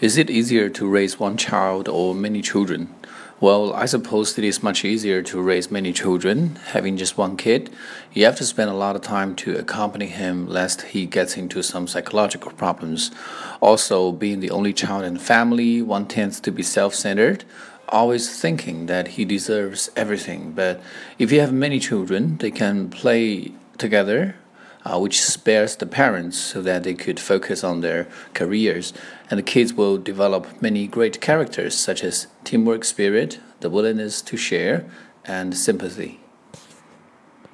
Is it easier to raise one child or many children? Well, I suppose it is much easier to raise many children. Having just one kid, you have to spend a lot of time to accompany him lest he gets into some psychological problems. Also, being the only child in the family, one tends to be self centered, always thinking that he deserves everything. But if you have many children, they can play together uh, which spares the parents so that they could focus on their careers. And the kids will develop many great characters such as teamwork spirit, the willingness to share, and sympathy.